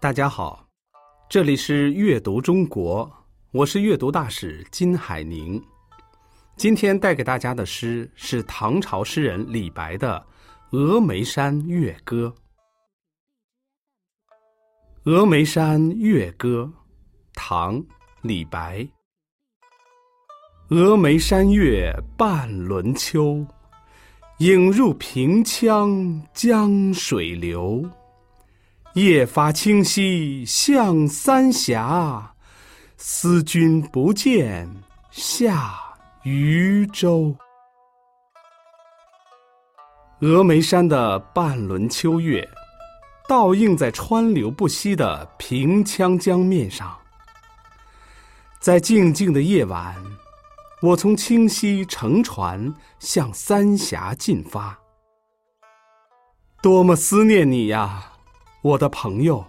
大家好，这里是阅读中国，我是阅读大使金海宁。今天带给大家的诗是唐朝诗人李白的《峨眉山月歌》。《峨眉山月歌》，唐·李白。峨眉山月半轮秋，影入平羌江水流。夜发清溪向三峡，思君不见下渝州。峨眉山的半轮秋月，倒映在川流不息的平羌江面上。在静静的夜晚，我从清溪乘船向三峡进发，多么思念你呀！我的朋友，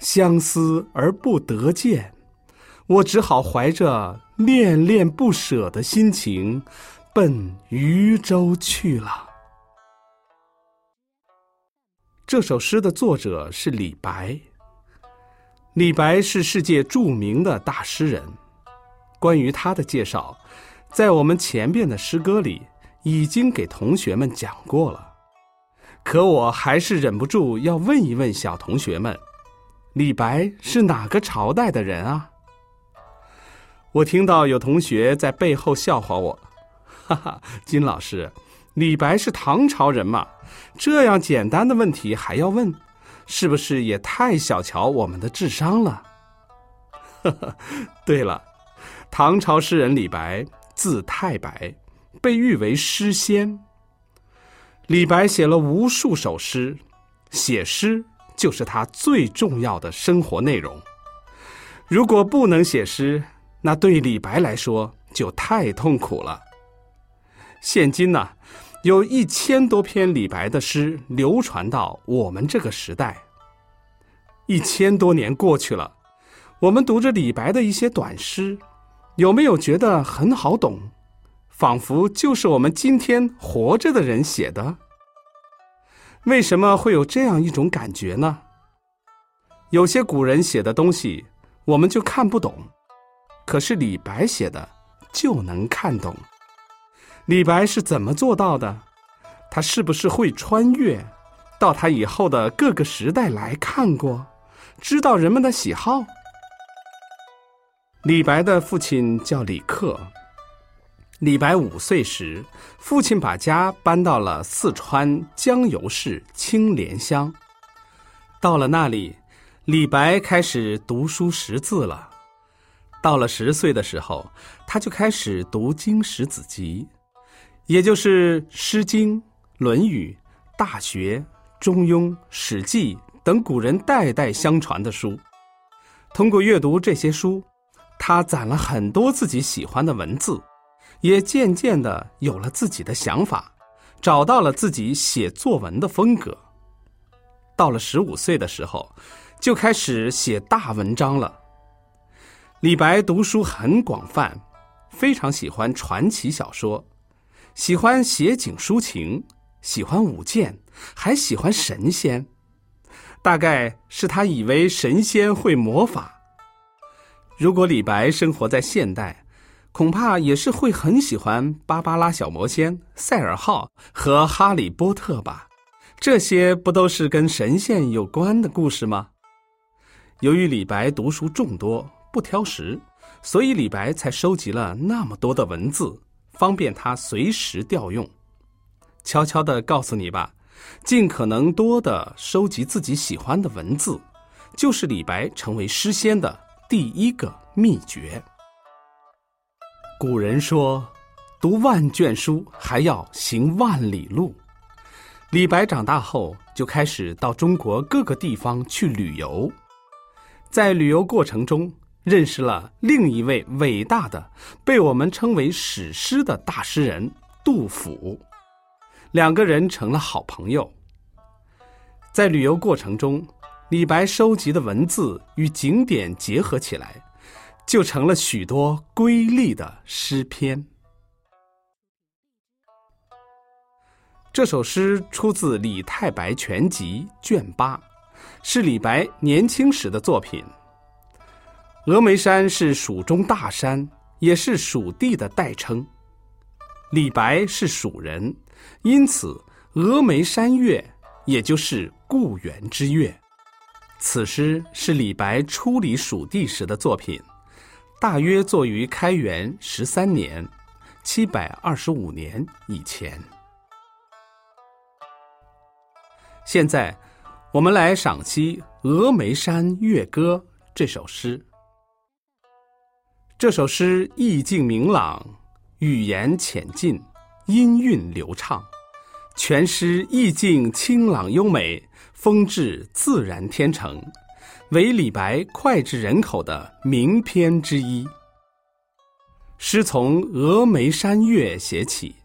相思而不得见，我只好怀着恋恋不舍的心情，奔渝州去了。这首诗的作者是李白。李白是世界著名的大诗人，关于他的介绍，在我们前边的诗歌里已经给同学们讲过了。可我还是忍不住要问一问小同学们：李白是哪个朝代的人啊？我听到有同学在背后笑话我，哈哈，金老师，李白是唐朝人嘛？这样简单的问题还要问，是不是也太小瞧我们的智商了？哈哈，对了，唐朝诗人李白，字太白，被誉为诗仙。李白写了无数首诗，写诗就是他最重要的生活内容。如果不能写诗，那对李白来说就太痛苦了。现今呢，有一千多篇李白的诗流传到我们这个时代。一千多年过去了，我们读着李白的一些短诗，有没有觉得很好懂？仿佛就是我们今天活着的人写的。为什么会有这样一种感觉呢？有些古人写的东西，我们就看不懂，可是李白写的就能看懂。李白是怎么做到的？他是不是会穿越到他以后的各个时代来看过，知道人们的喜好？李白的父亲叫李克。李白五岁时，父亲把家搬到了四川江油市青莲乡。到了那里，李白开始读书识字了。到了十岁的时候，他就开始读经史子集，也就是《诗经》《论语》《大学》《中庸》《史记》等古人代代相传的书。通过阅读这些书，他攒了很多自己喜欢的文字。也渐渐的有了自己的想法，找到了自己写作文的风格。到了十五岁的时候，就开始写大文章了。李白读书很广泛，非常喜欢传奇小说，喜欢写景抒情，喜欢舞剑，还喜欢神仙。大概是他以为神仙会魔法。如果李白生活在现代，恐怕也是会很喜欢芭芭拉小魔仙、赛尔号和哈利波特吧？这些不都是跟神仙有关的故事吗？由于李白读书众多，不挑食，所以李白才收集了那么多的文字，方便他随时调用。悄悄的告诉你吧，尽可能多的收集自己喜欢的文字，就是李白成为诗仙的第一个秘诀。古人说：“读万卷书，还要行万里路。”李白长大后就开始到中国各个地方去旅游，在旅游过程中认识了另一位伟大的、被我们称为史诗的大诗人杜甫，两个人成了好朋友。在旅游过程中，李白收集的文字与景点结合起来。就成了许多瑰丽的诗篇。这首诗出自《李太白全集》卷八，是李白年轻时的作品。峨眉山是蜀中大山，也是蜀地的代称。李白是蜀人，因此峨眉山月也就是故园之月。此诗是李白初离蜀地时的作品，大约作于开元十三年（七百二十五年）以前。现在，我们来赏析《峨眉山月歌》这首诗。这首诗意境明朗，语言浅近，音韵流畅，全诗意境清朗优美，风致自然天成，为李白脍炙人口的名篇之一。诗从峨眉山月写起，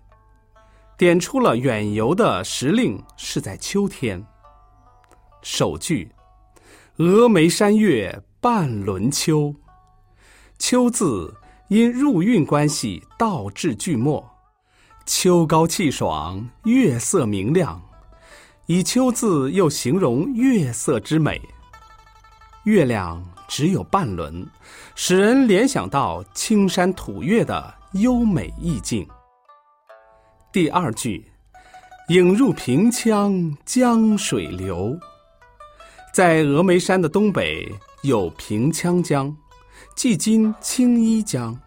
点出了远游的时令是在秋天。首句：“峨眉山月半轮秋。”秋字因入韵关系倒置句末，秋高气爽，月色明亮，以秋字又形容月色之美。月亮只有半轮，使人联想到青山吐月的优美意境。第二句，影入平羌江水流，在峨眉山的东北有平羌江。即今青衣江，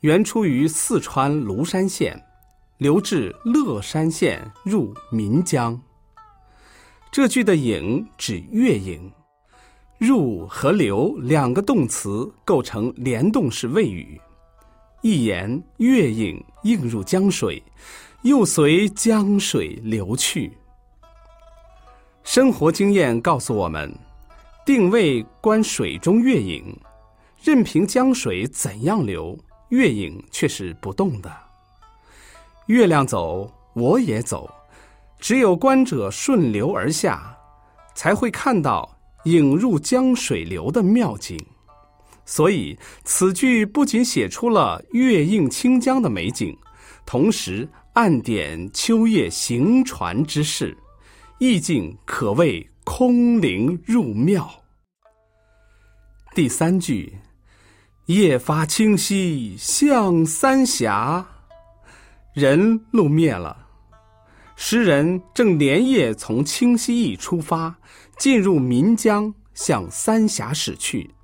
原出于四川芦山县，流至乐山县入岷江。这句的“影”指月影，“入”和“流”两个动词构成联动式谓语，一言月影映入江水，又随江水流去。生活经验告诉我们，定位观水中月影。任凭江水怎样流，月影却是不动的。月亮走，我也走，只有观者顺流而下，才会看到影入江水流的妙景。所以，此句不仅写出了月映清江的美景，同时暗点秋夜行船之事，意境可谓空灵入妙。第三句。夜发清溪向三峡，人路灭了。诗人正连夜从清溪驿出发，进入岷江，向三峡驶去，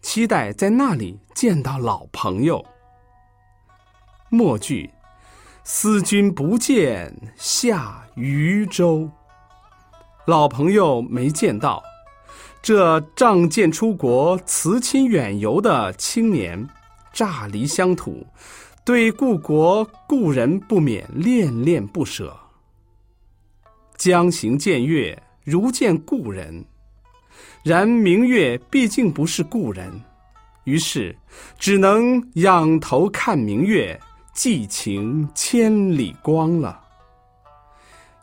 期待在那里见到老朋友。末句，思君不见下渝州，老朋友没见到。这仗剑出国、辞亲远游的青年，乍离乡土，对故国故人不免恋恋不舍。将行见月，如见故人，然明月毕竟不是故人，于是只能仰头看明月，寄情千里光了。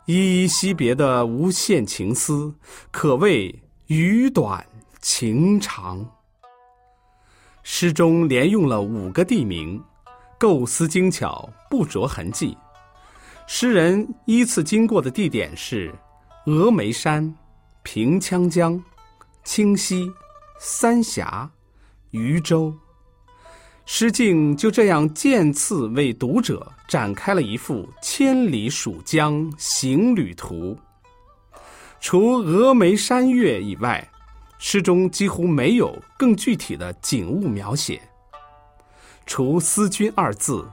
依依惜别的无限情思，可谓。语短情长，诗中连用了五个地名，构思精巧，不着痕迹。诗人依次经过的地点是峨眉山、平羌江、清溪、三峡、渝州，诗境就这样渐次为读者展开了一幅千里蜀江行旅图。除峨眉山月以外，诗中几乎没有更具体的景物描写。除“思君”二字，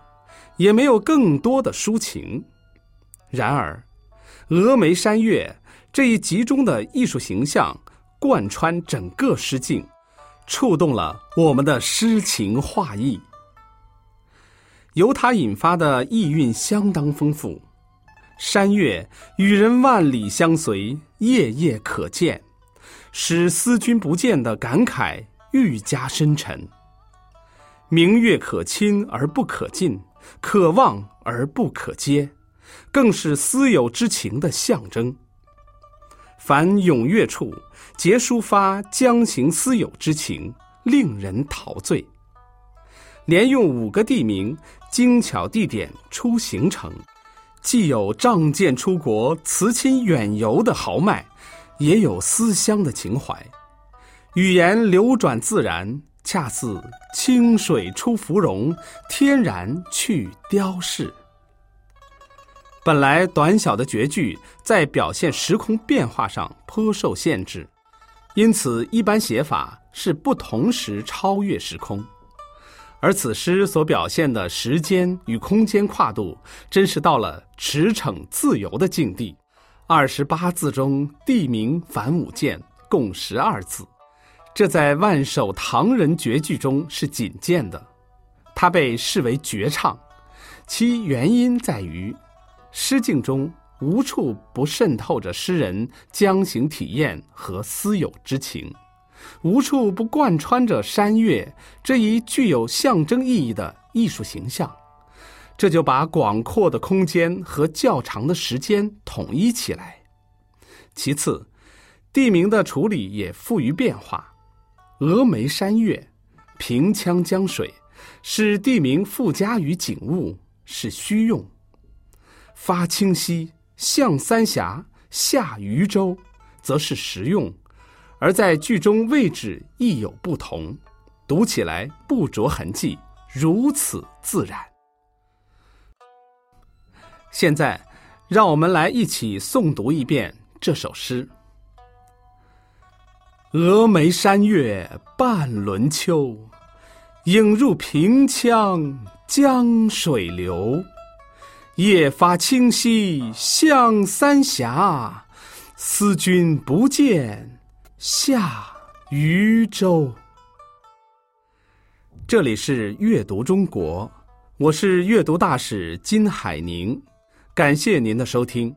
也没有更多的抒情。然而，峨眉山月这一集中的艺术形象贯穿整个诗境，触动了我们的诗情画意。由它引发的意蕴相当丰富。山月与人万里相随，夜夜可见，使思君不见的感慨愈加深沉。明月可亲而不可近，可望而不可接，更是思友之情的象征。凡踊跃处，皆抒发将行思友之情，令人陶醉。连用五个地名，精巧地点出行程。既有仗剑出国、辞亲远游的豪迈，也有思乡的情怀。语言流转自然，恰似清水出芙蓉，天然去雕饰。本来短小的绝句在表现时空变化上颇受限制，因此一般写法是不同时超越时空。而此诗所表现的时间与空间跨度，真是到了驰骋自由的境地。二十八字中，地名凡五件，共十二字。这在万首唐人绝句中是仅见的，它被视为绝唱，其原因在于，诗境中无处不渗透着诗人江行体验和思友之情，无处不贯穿着山岳这一具有象征意义的艺术形象，这就把广阔的空间和较长的时间统一起来。其次，地名的处理也富于变化。峨眉山岳，平羌江水，使地名附加于景物，是虚用；发清溪，向三峡，下渝州，则是实用。而在句中位置亦有不同，读起来不着痕迹，如此自然。现在，让我们来一起诵读一遍这首诗。峨眉山月半轮秋，影入平羌江水流。夜发清溪向三峡，思君不见下渝州。这里是阅读中国，我是阅读大使金海宁，感谢您的收听。